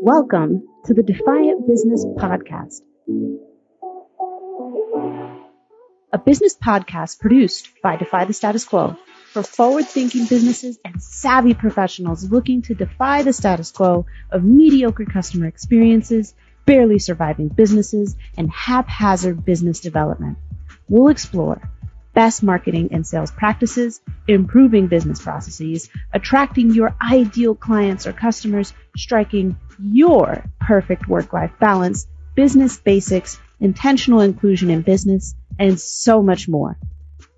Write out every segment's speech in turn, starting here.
Welcome to the Defiant Business Podcast, a business podcast produced by Defy the Status Quo for forward thinking businesses and savvy professionals looking to defy the status quo of mediocre customer experiences, barely surviving businesses, and haphazard business development. We'll explore best marketing and sales practices, improving business processes, attracting your ideal clients or customers, striking your perfect work life balance, business basics, intentional inclusion in business, and so much more.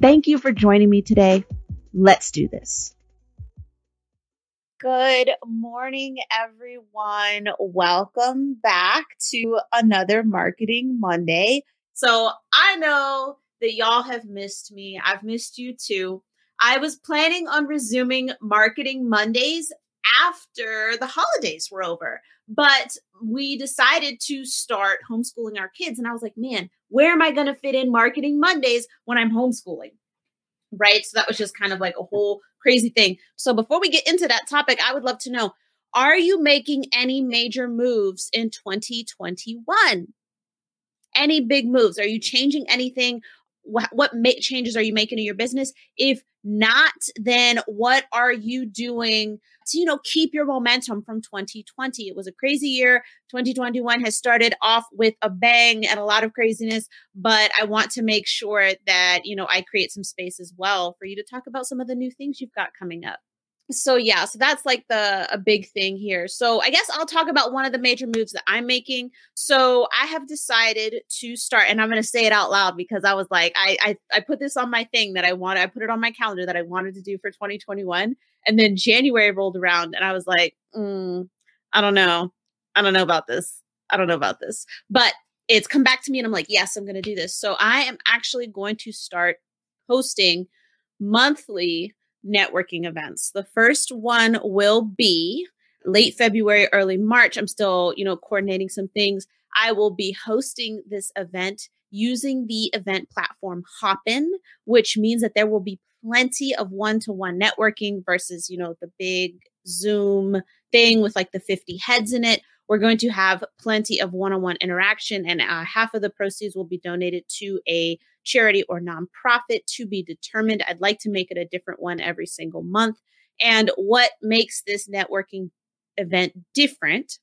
Thank you for joining me today. Let's do this. Good morning, everyone. Welcome back to another Marketing Monday. So I know that y'all have missed me. I've missed you too. I was planning on resuming Marketing Mondays after the holidays were over, but we decided to start homeschooling our kids. And I was like, man, where am I going to fit in Marketing Mondays when I'm homeschooling? Right. So that was just kind of like a whole crazy thing. So before we get into that topic, I would love to know are you making any major moves in 2021? Any big moves? Are you changing anything what, what ma- changes are you making in your business? If not, then what are you doing to, you know, keep your momentum from 2020? It was a crazy year. 2021 has started off with a bang and a lot of craziness, but I want to make sure that, you know, I create some space as well for you to talk about some of the new things you've got coming up so yeah so that's like the a big thing here. So i guess i'll talk about one of the major moves that i'm making. So i have decided to start and i'm going to say it out loud because i was like I, I i put this on my thing that i wanted i put it on my calendar that i wanted to do for 2021 and then january rolled around and i was like mm, i don't know. I don't know about this. I don't know about this. But it's come back to me and i'm like yes i'm going to do this. So i am actually going to start hosting monthly networking events. The first one will be late February, early March. I'm still, you know, coordinating some things. I will be hosting this event using the event platform Hopin, which means that there will be plenty of one-to-one networking versus, you know, the big Zoom thing with like the 50 heads in it. We're going to have plenty of one on one interaction, and uh, half of the proceeds will be donated to a charity or nonprofit to be determined. I'd like to make it a different one every single month. And what makes this networking event different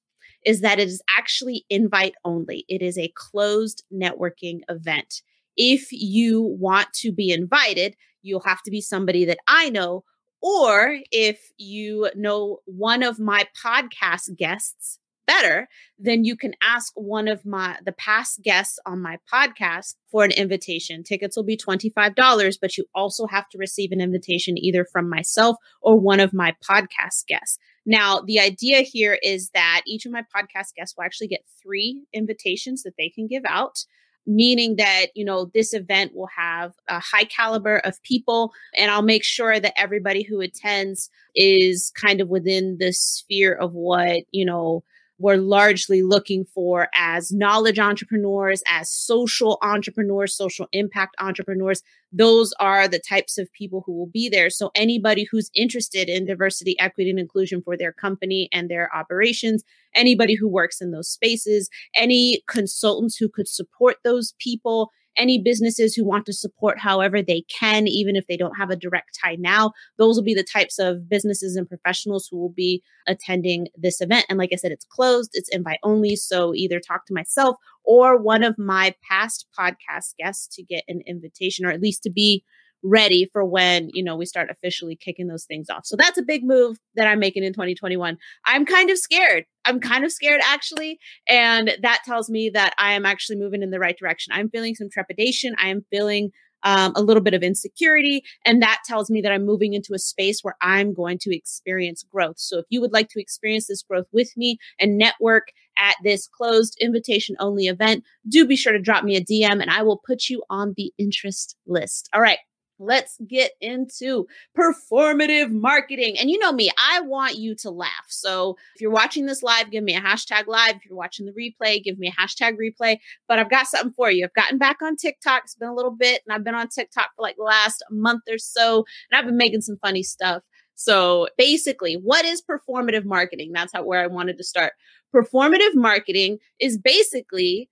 is that it is actually invite only, it is a closed networking event. If you want to be invited, you'll have to be somebody that I know or if you know one of my podcast guests better, then you can ask one of my the past guests on my podcast for an invitation. Tickets will be $25, but you also have to receive an invitation either from myself or one of my podcast guests. Now, the idea here is that each of my podcast guests will actually get three invitations that they can give out meaning that you know this event will have a high caliber of people and i'll make sure that everybody who attends is kind of within the sphere of what you know we're largely looking for as knowledge entrepreneurs, as social entrepreneurs, social impact entrepreneurs. Those are the types of people who will be there. So, anybody who's interested in diversity, equity, and inclusion for their company and their operations, anybody who works in those spaces, any consultants who could support those people, any businesses who want to support however they can, even if they don't have a direct tie now, those will be the types of businesses and professionals who will be attending this event. And like I said, it's closed, it's invite only. So either talk to myself or one of my past podcast guests to get an invitation or at least to be ready for when, you know, we start officially kicking those things off. So that's a big move that I'm making in 2021. I'm kind of scared. I'm kind of scared actually. And that tells me that I am actually moving in the right direction. I'm feeling some trepidation. I am feeling um, a little bit of insecurity. And that tells me that I'm moving into a space where I'm going to experience growth. So if you would like to experience this growth with me and network at this closed invitation only event, do be sure to drop me a DM and I will put you on the interest list. All right. Let's get into performative marketing. And you know me, I want you to laugh. So if you're watching this live, give me a hashtag live. If you're watching the replay, give me a hashtag replay. But I've got something for you. I've gotten back on TikTok. It's been a little bit, and I've been on TikTok for like the last month or so, and I've been making some funny stuff. So basically, what is performative marketing? That's how where I wanted to start. Performative marketing is basically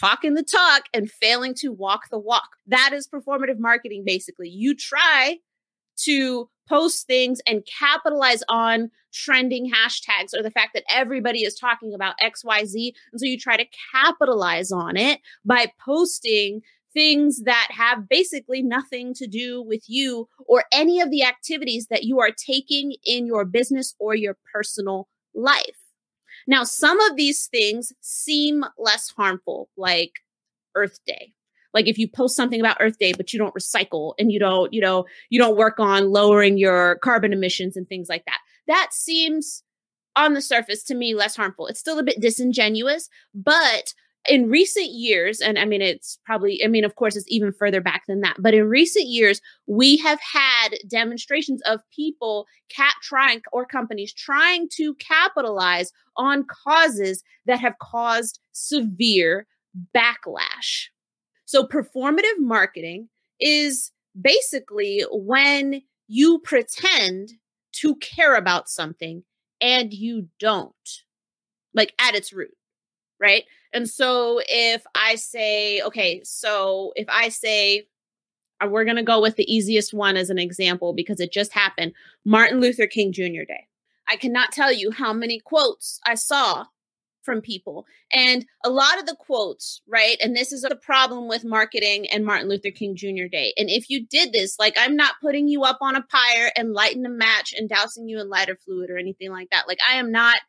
talking the talk and failing to walk the walk. That is performative marketing basically. You try to post things and capitalize on trending hashtags or the fact that everybody is talking about XYZ. And so you try to capitalize on it by posting things that have basically nothing to do with you or any of the activities that you are taking in your business or your personal life. Now, some of these things seem less harmful, like Earth Day. Like if you post something about Earth Day, but you don't recycle and you don't, you know, you don't work on lowering your carbon emissions and things like that. That seems on the surface to me less harmful. It's still a bit disingenuous, but in recent years, and I mean, it's probably, I mean, of course, it's even further back than that, but in recent years, we have had demonstrations of people cat trying or companies trying to capitalize on causes that have caused severe backlash. So, performative marketing is basically when you pretend to care about something and you don't, like at its root right? And so if I say, okay, so if I say, uh, we're going to go with the easiest one as an example because it just happened Martin Luther King Jr. Day. I cannot tell you how many quotes I saw from people. And a lot of the quotes, right? And this is a problem with marketing and Martin Luther King Jr. Day. And if you did this, like I'm not putting you up on a pyre and lighting a match and dousing you in lighter fluid or anything like that. Like I am not,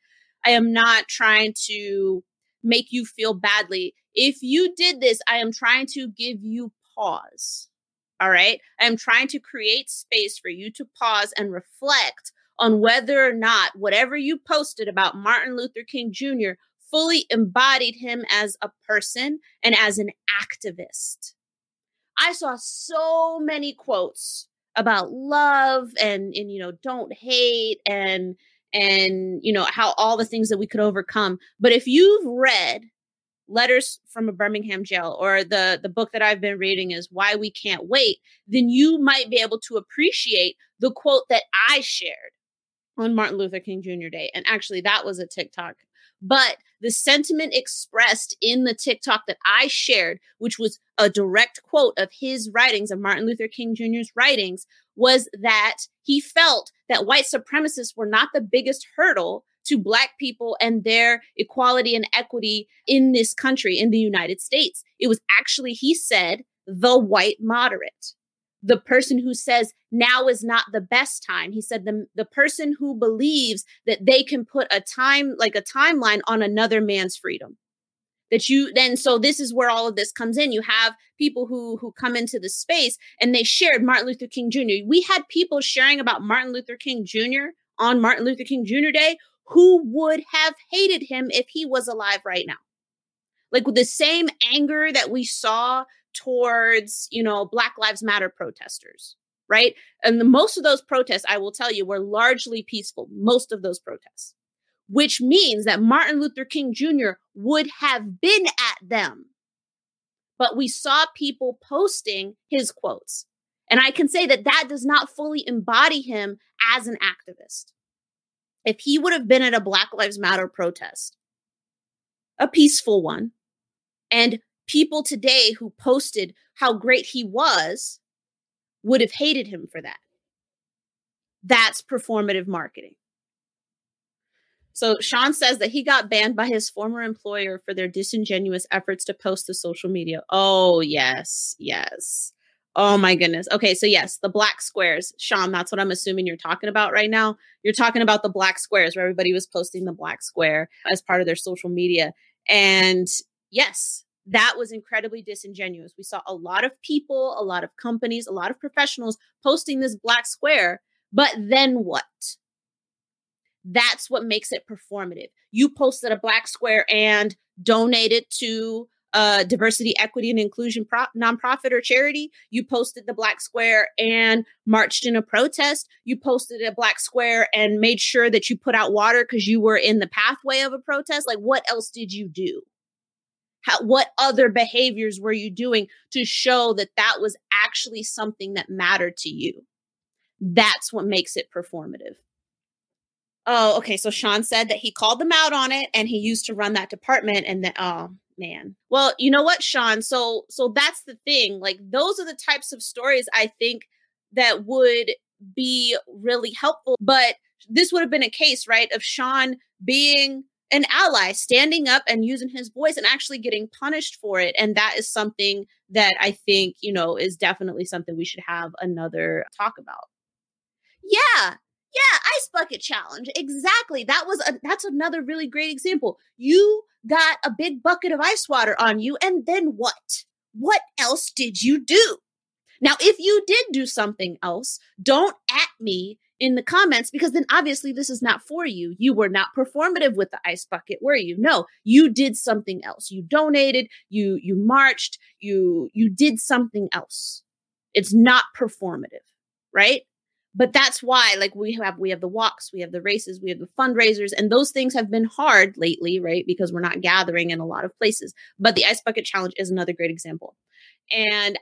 I am not trying to make you feel badly. If you did this, I am trying to give you pause. All right. I am trying to create space for you to pause and reflect on whether or not whatever you posted about Martin Luther King Jr. fully embodied him as a person and as an activist. I saw so many quotes about love and and you know don't hate and and you know how all the things that we could overcome but if you've read letters from a birmingham jail or the the book that i've been reading is why we can't wait then you might be able to appreciate the quote that i shared on martin luther king jr day and actually that was a tiktok but the sentiment expressed in the TikTok that I shared, which was a direct quote of his writings, of Martin Luther King Jr.'s writings, was that he felt that white supremacists were not the biggest hurdle to Black people and their equality and equity in this country, in the United States. It was actually, he said, the white moderate the person who says now is not the best time. He said the, the person who believes that they can put a time, like a timeline on another man's freedom. That you then, so this is where all of this comes in. You have people who who come into the space and they shared Martin Luther King Jr. We had people sharing about Martin Luther King Jr. on Martin Luther King Jr. Day who would have hated him if he was alive right now. Like with the same anger that we saw towards, you know, Black Lives Matter protesters, right? And the, most of those protests, I will tell you, were largely peaceful, most of those protests, which means that Martin Luther King Jr. would have been at them. But we saw people posting his quotes. And I can say that that does not fully embody him as an activist. If he would have been at a Black Lives Matter protest, a peaceful one, and people today who posted how great he was would have hated him for that. That's performative marketing. So Sean says that he got banned by his former employer for their disingenuous efforts to post to social media. Oh, yes, yes. Oh my goodness. Okay, so yes, the black squares. Sean, that's what I'm assuming you're talking about right now. You're talking about the black squares where everybody was posting the black square as part of their social media. And yes, that was incredibly disingenuous. We saw a lot of people, a lot of companies, a lot of professionals posting this black square, but then what? That's what makes it performative. You posted a black square and donated to a diversity, equity, and inclusion pro- nonprofit or charity. You posted the black square and marched in a protest. You posted a black square and made sure that you put out water because you were in the pathway of a protest. Like, what else did you do? How, what other behaviors were you doing to show that that was actually something that mattered to you? That's what makes it performative. Oh, okay. So Sean said that he called them out on it and he used to run that department and that oh man. Well, you know what, Sean? So so that's the thing. Like those are the types of stories I think that would be really helpful. But this would have been a case, right, of Sean being an ally, standing up and using his voice and actually getting punished for it. And that is something that I think, you know, is definitely something we should have another talk about. Yeah. Yeah, bucket challenge. Exactly. That was a, that's another really great example. You got a big bucket of ice water on you and then what? What else did you do? Now, if you did do something else, don't at me in the comments because then obviously this is not for you. You were not performative with the ice bucket, were you? No, you did something else. You donated, you you marched, you you did something else. It's not performative, right? But that's why like we have we have the walks, we have the races, we have the fundraisers and those things have been hard lately, right? Because we're not gathering in a lot of places. But the ice bucket challenge is another great example. And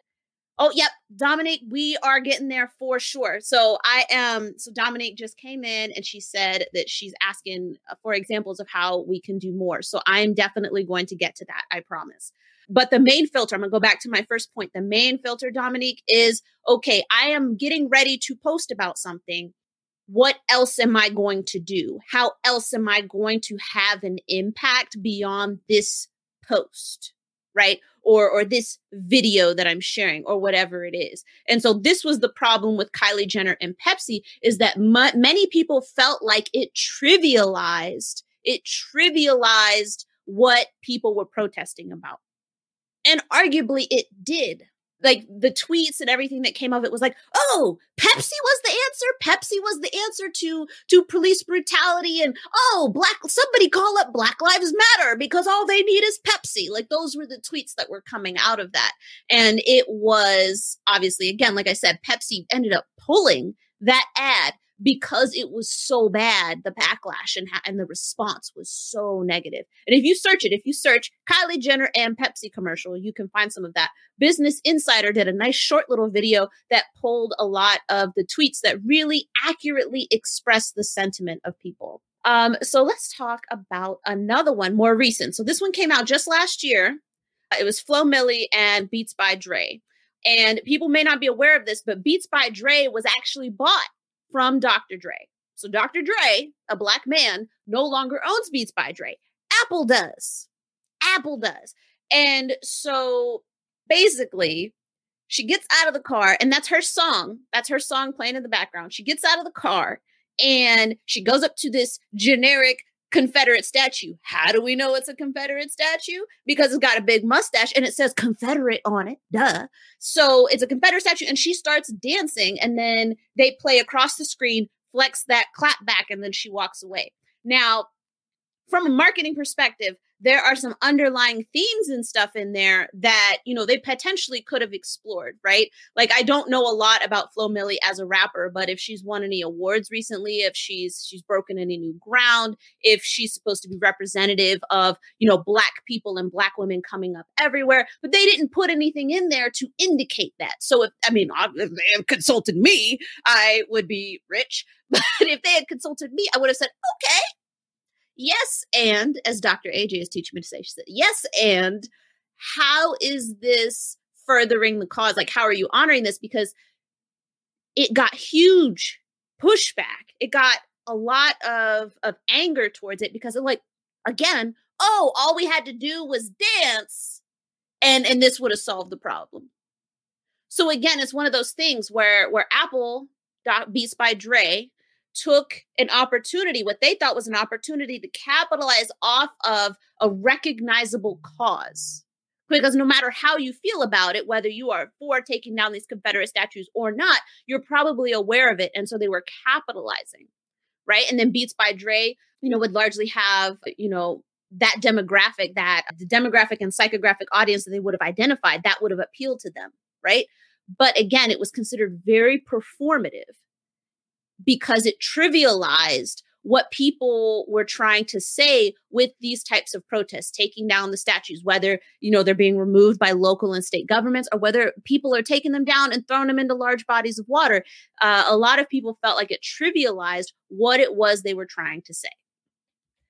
Oh, yep. Dominique, we are getting there for sure. So I am. So Dominique just came in and she said that she's asking for examples of how we can do more. So I am definitely going to get to that. I promise. But the main filter, I'm going to go back to my first point. The main filter, Dominique, is okay, I am getting ready to post about something. What else am I going to do? How else am I going to have an impact beyond this post? Right or or this video that I'm sharing or whatever it is. And so this was the problem with Kylie Jenner and Pepsi is that many people felt like it trivialized it trivialized what people were protesting about. And arguably it did like the tweets and everything that came of it was like, oh, Pepsi was the answer. Pepsi was the answer to to police brutality, and oh, black somebody call up Black Lives Matter because all they need is Pepsi. Like those were the tweets that were coming out of that, and it was obviously again, like I said, Pepsi ended up pulling that ad because it was so bad, the backlash and, ha- and the response was so negative. And if you search it, if you search Kylie Jenner and Pepsi commercial, you can find some of that. Business Insider did a nice short little video that pulled a lot of the tweets that really accurately express the sentiment of people. Um, so let's talk about another one more recent. So this one came out just last year. It was Flo Milli and Beats by Dre. And people may not be aware of this, but Beats by Dre was actually bought from Dr. Dre. So Dr. Dre, a black man, no longer owns Beats by Dre. Apple does. Apple does. And so basically, she gets out of the car, and that's her song. That's her song playing in the background. She gets out of the car and she goes up to this generic Confederate statue. How do we know it's a Confederate statue? Because it's got a big mustache and it says Confederate on it. Duh. So it's a Confederate statue and she starts dancing and then they play across the screen, flex that clap back, and then she walks away. Now, from a marketing perspective, there are some underlying themes and stuff in there that you know they potentially could have explored right? Like i don't know a lot about flo milli as a rapper but if she's won any awards recently if she's she's broken any new ground if she's supposed to be representative of you know black people and black women coming up everywhere but they didn't put anything in there to indicate that. So if i mean if they had consulted me i would be rich but if they had consulted me i would have said okay yes, and as Dr. AJ is teaching me to say, she said, yes, and how is this furthering the cause? Like, how are you honoring this? Because it got huge pushback. It got a lot of of anger towards it because of like, again, oh, all we had to do was dance, and and this would have solved the problem. So again, it's one of those things where where Apple Beats by Dre took an opportunity, what they thought was an opportunity to capitalize off of a recognizable cause. Because no matter how you feel about it, whether you are for taking down these Confederate statues or not, you're probably aware of it. And so they were capitalizing, right? And then Beats by Dre, you know, would largely have, you know, that demographic, that the demographic and psychographic audience that they would have identified, that would have appealed to them, right? But again, it was considered very performative because it trivialized what people were trying to say with these types of protests, taking down the statues, whether, you know, they're being removed by local and state governments or whether people are taking them down and throwing them into large bodies of water. Uh, a lot of people felt like it trivialized what it was they were trying to say.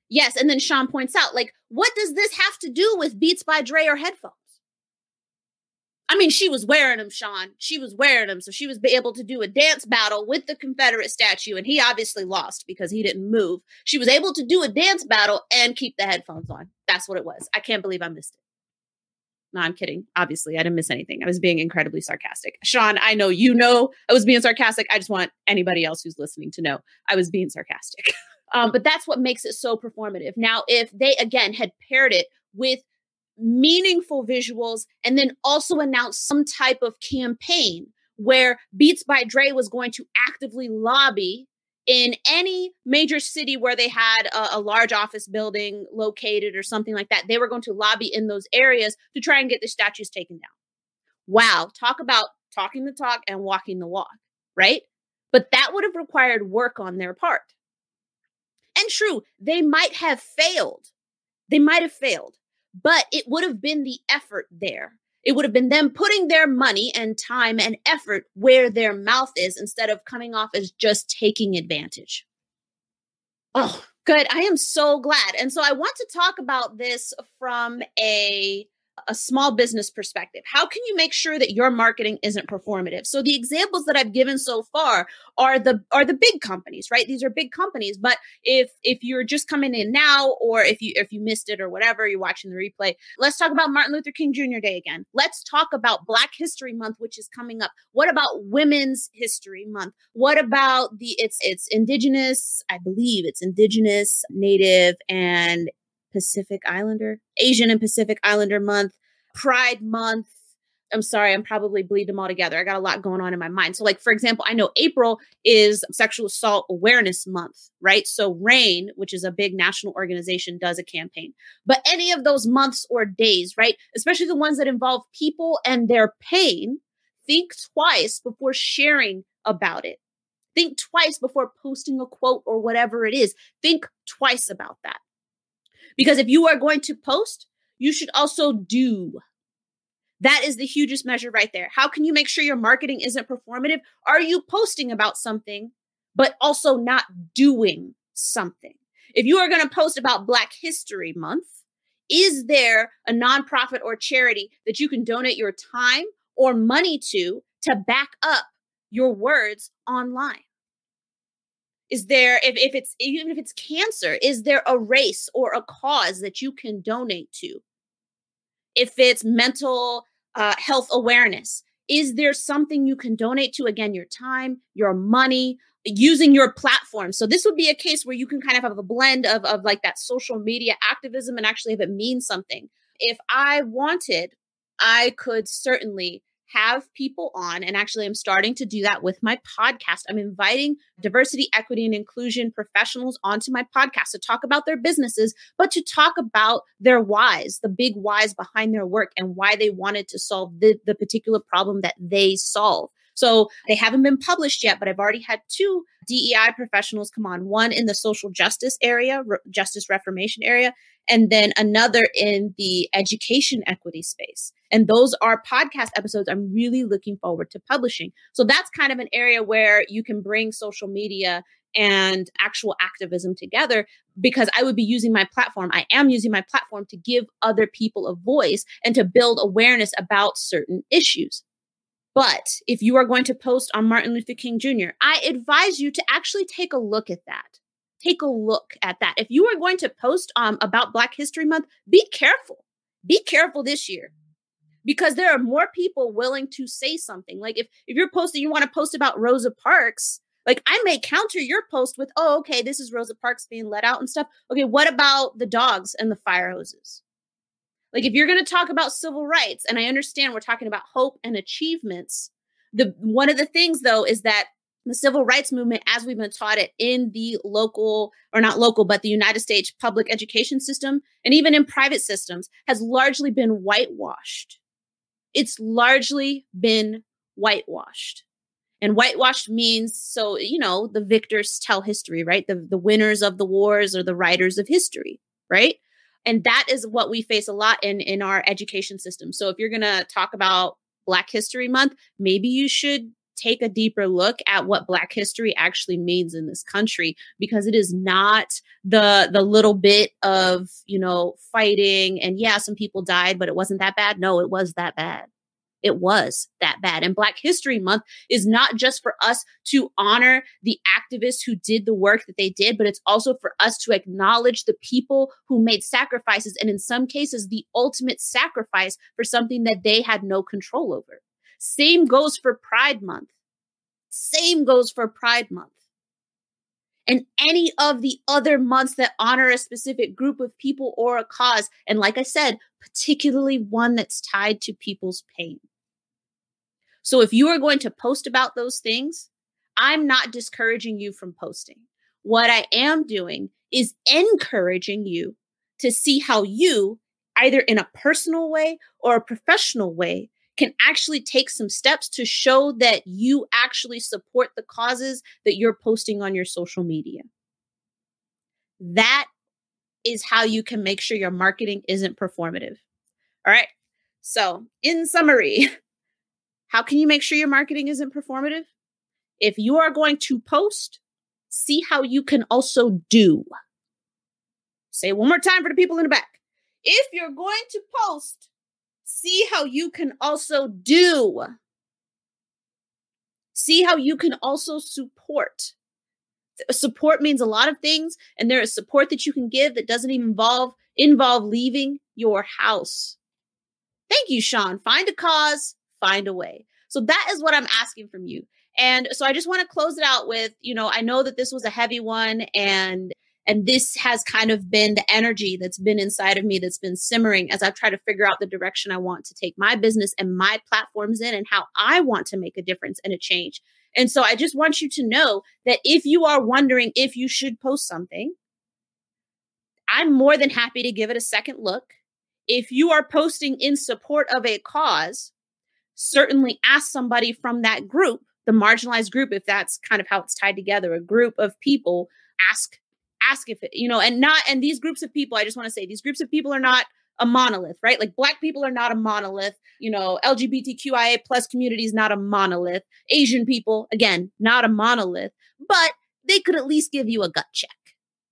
Yes. And then Sean points out, like, what does this have to do with Beats by Dre or headphones? I mean, she was wearing them, Sean. She was wearing them. So she was able to do a dance battle with the Confederate statue. And he obviously lost because he didn't move. She was able to do a dance battle and keep the headphones on. That's what it was. I can't believe I missed it. No, I'm kidding. Obviously, I didn't miss anything. I was being incredibly sarcastic. Sean, I know you know I was being sarcastic. I just want anybody else who's listening to know I was being sarcastic. um, but that's what makes it so performative. Now, if they again had paired it with meaningful visuals and then also announce some type of campaign where Beats by Dre was going to actively lobby in any major city where they had a, a, large office building located or something like that. They were going to lobby in those areas to try and get the statues taken down. Wow, talk about talking the talk and walking the walk, right? But that would have required work on their part. And true, they might have failed. They might have failed but it would have been the effort there. It would have been them putting their money and time and effort where their mouth is instead of coming off as just taking advantage. Oh, good. I am so glad. And so I want to talk about this from a a small business perspective. How can you make sure that your marketing isn't performative? So the examples that i've given so far are the are the big companies right? These are big companies but if if you're just coming in now or if you if you missed it or whatever you're watching the replay let's talk about martin luther king jr day again. Let's talk about black history month which is coming up. What about women's history month? What about the it's it's indigenous i believe it's indigenous native and Pacific Islander, Asian and Pacific Islander month, Pride month. I'm sorry, I'm probably bleed them all together. I got a lot going on in my mind. So, like, for example, I know April is Sexual Assault Awareness Month, right? So, RAINN, which is a big national organization, does a campaign. But any of those months or days, right? Especially the ones that involve people and their pain, think twice before sharing about it. Think twice before posting a quote or whatever it is. Think twice about that. Because if you are going to post, you should also do. That is the hugest measure right there. How can you make sure your marketing isn't performative? Are you posting about something, but also not doing something? If you are going to post about Black History Month, is there a nonprofit or charity that you can donate your time or money to to back up your words online? Is there, if, if it's even if it's cancer, is there a race or a cause that you can donate to? If it's mental uh, health awareness, is there something you can donate to? Again, your time, your money, using your platform. So this would be a case where you can kind of have a blend of, of like that social media activism and actually have it mean something. If I wanted, I could certainly have people on, and actually, I'm starting to do that with my podcast. I'm inviting diversity, equity, and inclusion professionals onto my podcast to talk about their businesses, but to talk about their whys, the big whys behind their work, and why they wanted to solve the, the particular problem that they solve. So they haven't been published yet, but I've already had two DEI professionals come on one in the social justice area, re- justice reformation area, and then another in the education equity space. And those are podcast episodes I'm really looking forward to publishing. So that's kind of an area where you can bring social media and actual activism together because I would be using my platform. I am using my platform to give other people a voice and to build awareness about certain issues. But if you are going to post on Martin Luther King Jr., I advise you to actually take a look at that. Take a look at that. If you are going to post um, about Black History Month, be careful. Be careful this year because there are more people willing to say something. Like if if you're posting, you want to post about Rosa Parks, like I may counter your post with, "Oh, okay, this is Rosa Parks being let out and stuff." Okay, what about the dogs and the fire hoses? Like if you're going to talk about civil rights, and I understand we're talking about hope and achievements, the one of the things though is that the civil rights movement as we've been taught it in the local or not local but the United States public education system and even in private systems has largely been whitewashed. It's largely been whitewashed. And whitewashed means so, you know, the victors tell history, right? The, the winners of the wars are the writers of history, right? And that is what we face a lot in, in our education system. So if you're going to talk about Black History Month, maybe you should take a deeper look at what black history actually means in this country because it is not the the little bit of you know fighting and yeah some people died but it wasn't that bad no it was that bad it was that bad. And Black History Month is not just for us to honor the activists who did the work that they did, but it's also for us to acknowledge the people who made sacrifices and in some cases the ultimate sacrifice for something that they had no control over. Same goes for Pride Month. Same goes for Pride Month. And any of the other months that honor a specific group of people or a cause. And like I said, particularly one that's tied to people's pain. So if you are going to post about those things, I'm not discouraging you from posting. What I am doing is encouraging you to see how you, either in a personal way or a professional way, can actually take some steps to show that you actually support the causes that you're posting on your social media. That is how you can make sure your marketing isn't performative. All right. So, in summary, how can you make sure your marketing isn't performative? If you are going to post, see how you can also do. Say one more time for the people in the back. If you're going to post, see how you can also do. See how you can also support. Support means a lot of things, and there is support that you can give that doesn't involve involve leaving your house. Thank you, Sean. Find a cause, find a way. So that is what I'm asking from you. And so I just want to close it out with, you know, I know that this was a heavy one and and this has kind of been the energy that's been inside of me that's been simmering as I've tried to figure out the direction I want to take my business and my platforms in and how I want to make a difference and a change. And so I just want you to know that if you are wondering if you should post something, I'm more than happy to give it a second look. If you are posting in support of a cause, certainly ask somebody from that group, the marginalized group, if that's kind of how it's tied together, a group of people, ask ask if it, you know, and not, and these groups of people, I just want to say these groups of people are not a monolith, right? Like black people are not a monolith. You know, LGBTQIA plus community is not a monolith. Asian people, again, not a monolith, but they could at least give you a gut check,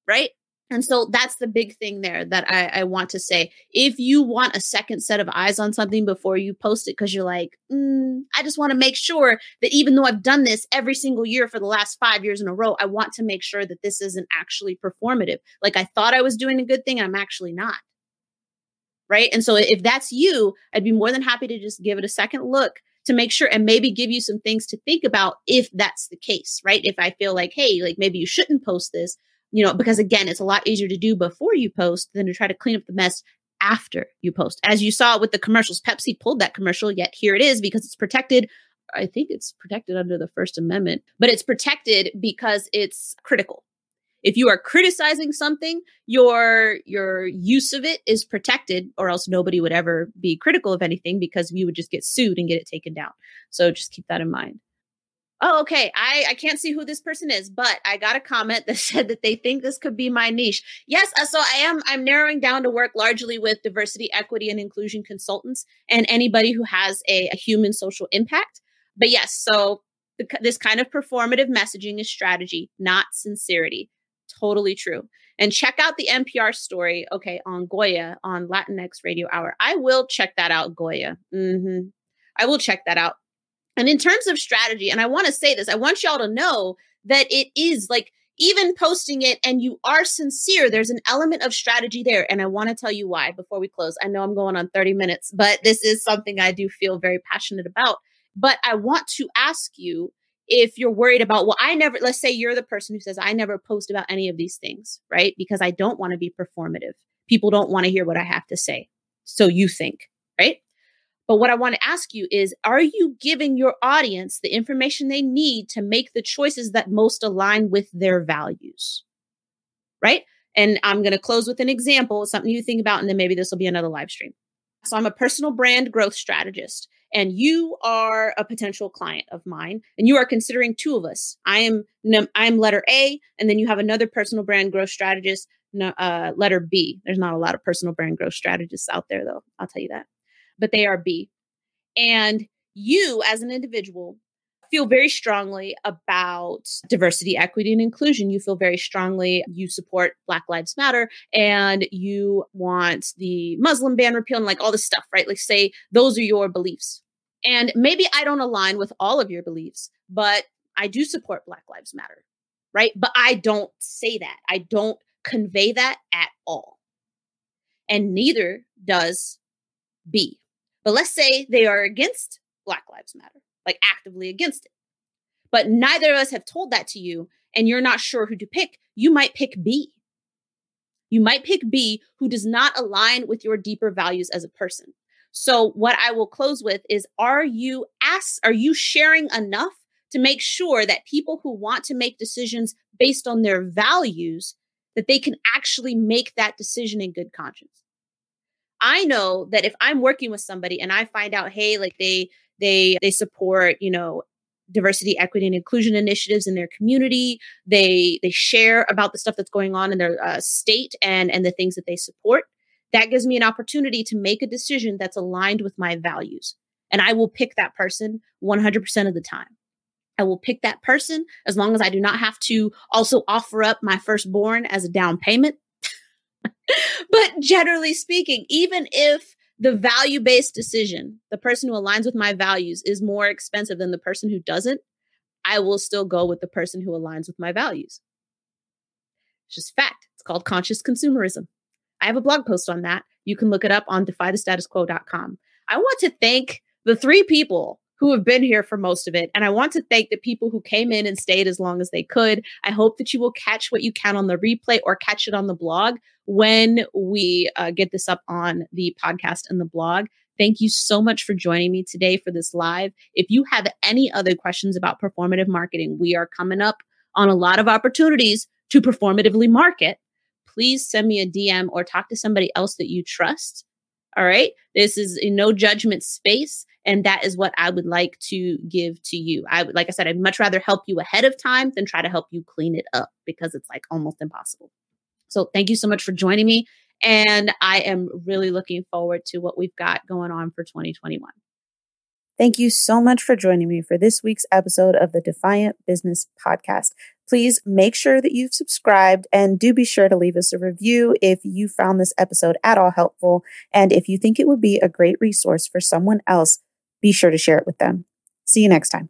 right? And so that's the big thing there that I, I, want to say. If you want a second set of eyes on something before you post it, because you're like, mm, I just want to make sure that even though I've done this every single year for the last five years in a row, I want to make sure that this isn't actually performative. Like I thought I was doing a good thing, I'm actually not. Right. And so if that's you, I'd be more than happy to just give it a second look to make sure and maybe give you some things to think about if that's the case, right? If I feel like, hey, like maybe you shouldn't post this, you know, because again, it's a lot easier to do before you post than to try to clean up the mess after you post. As you saw with the commercials, Pepsi pulled that commercial, yet here it is because it's protected. I think it's protected under the First Amendment, but it's protected because it's critical. If you are criticizing something, your your use of it is protected, or else nobody would ever be critical of anything because we would just get sued and get it taken down. So just keep that in mind oh okay i i can't see who this person is but i got a comment that said that they think this could be my niche. Yes uh, so i am i'm narrowing down to work largely with diversity equity and inclusion consultants and anybody who has a, a human social impact. But yes so the, this kind of performative messaging is strategy not sincerity. Totally true. And check out the npr story okay on goya on latinx radio hour. I will check that out goya. Mm-hmm. i will check that out and in terms of strategy, and I want to say this, I want y'all to know that it is like even posting it and you are sincere, there's an element of strategy there. And I want to tell you why before we close. I know I'm going on 30 minutes, but this is something I do feel very passionate about. But I want to ask you if you're worried about, well, I never, let's say you're the person who says, I never post about any of these things, right? Because I don't want to be performative. People don't want to hear what I have to say. So you think, right? But what I want to ask you is Are you giving your audience the information they need to make the choices that most align with their values? Right. And I'm going to close with an example, something you think about, and then maybe this will be another live stream. So I'm a personal brand growth strategist and you are a potential client of mine and you are considering two of us. I am I'm letter A and then you have another personal brand growth strategist uh, letter B. There's not a lot of personal brand growth strategists out there though. I'll tell you that. But they are B. And you as an individual feel very strongly about diversity, equity, and inclusion. You feel very strongly, you support Black Lives Matter, and you want the Muslim ban repealed, and like all this stuff, right? Like, say those are your beliefs. And maybe I don't align with all of your beliefs, but I do support Black Lives Matter, right? But I don't say that. I don't convey that at all. And neither does B. But let's say they are against Black Lives Matter like actively against it. But neither of us have told that to you, and you're not sure who to pick. You might pick B. You might pick B, who does not align with your deeper values as a person. So, what I will close with is Are you ask, are you sharing enough to make sure that people who want to make decisions based on their values that they can actually make that decision in good conscience i know that if i'm working with somebody and i find out hey like they they they support, you know, diversity, equity, and inclusion initiatives in their community. They they share about the stuff that's going on in their uh, state and and the things that they support. That gives me an opportunity to make a decision that's aligned with my values, and I will pick that person 100% of the time. I will pick that person as long as I do not have to also offer up my firstborn as a down payment. But generally speaking, even if the value based decision, the person who aligns with my values is more expensive than the person who doesn't, I will still go with the person who aligns with my values. It's just fact. It's called conscious consumerism. I have a blog post on that. You can look it up on defythestatusquo.com. I want to thank the three people who have been here for most of it. And I want to thank the people who came in and stayed as long as they could. I hope that you will catch what you can on the replay or catch it on the blog when we uh, get this up on the podcast and the blog. Thank you so much for joining me today for this live. If you have any other questions about performative marketing, we are coming up on a lot of opportunities to performatively market. Please send me a DM or talk to somebody else that you trust. All right. This is a no judgment space. And that is what I would like to give to you. I like I said, I'd much rather help you ahead of time than try to help you clean it up because it's like almost impossible. So thank you so much for joining me. And I am really looking forward to what we've got going on for 2021. Thank you so much for joining me for this week's episode of the Defiant Business Podcast. Please make sure that you've subscribed and do be sure to leave us a review if you found this episode at all helpful. And if you think it would be a great resource for someone else, be sure to share it with them. See you next time.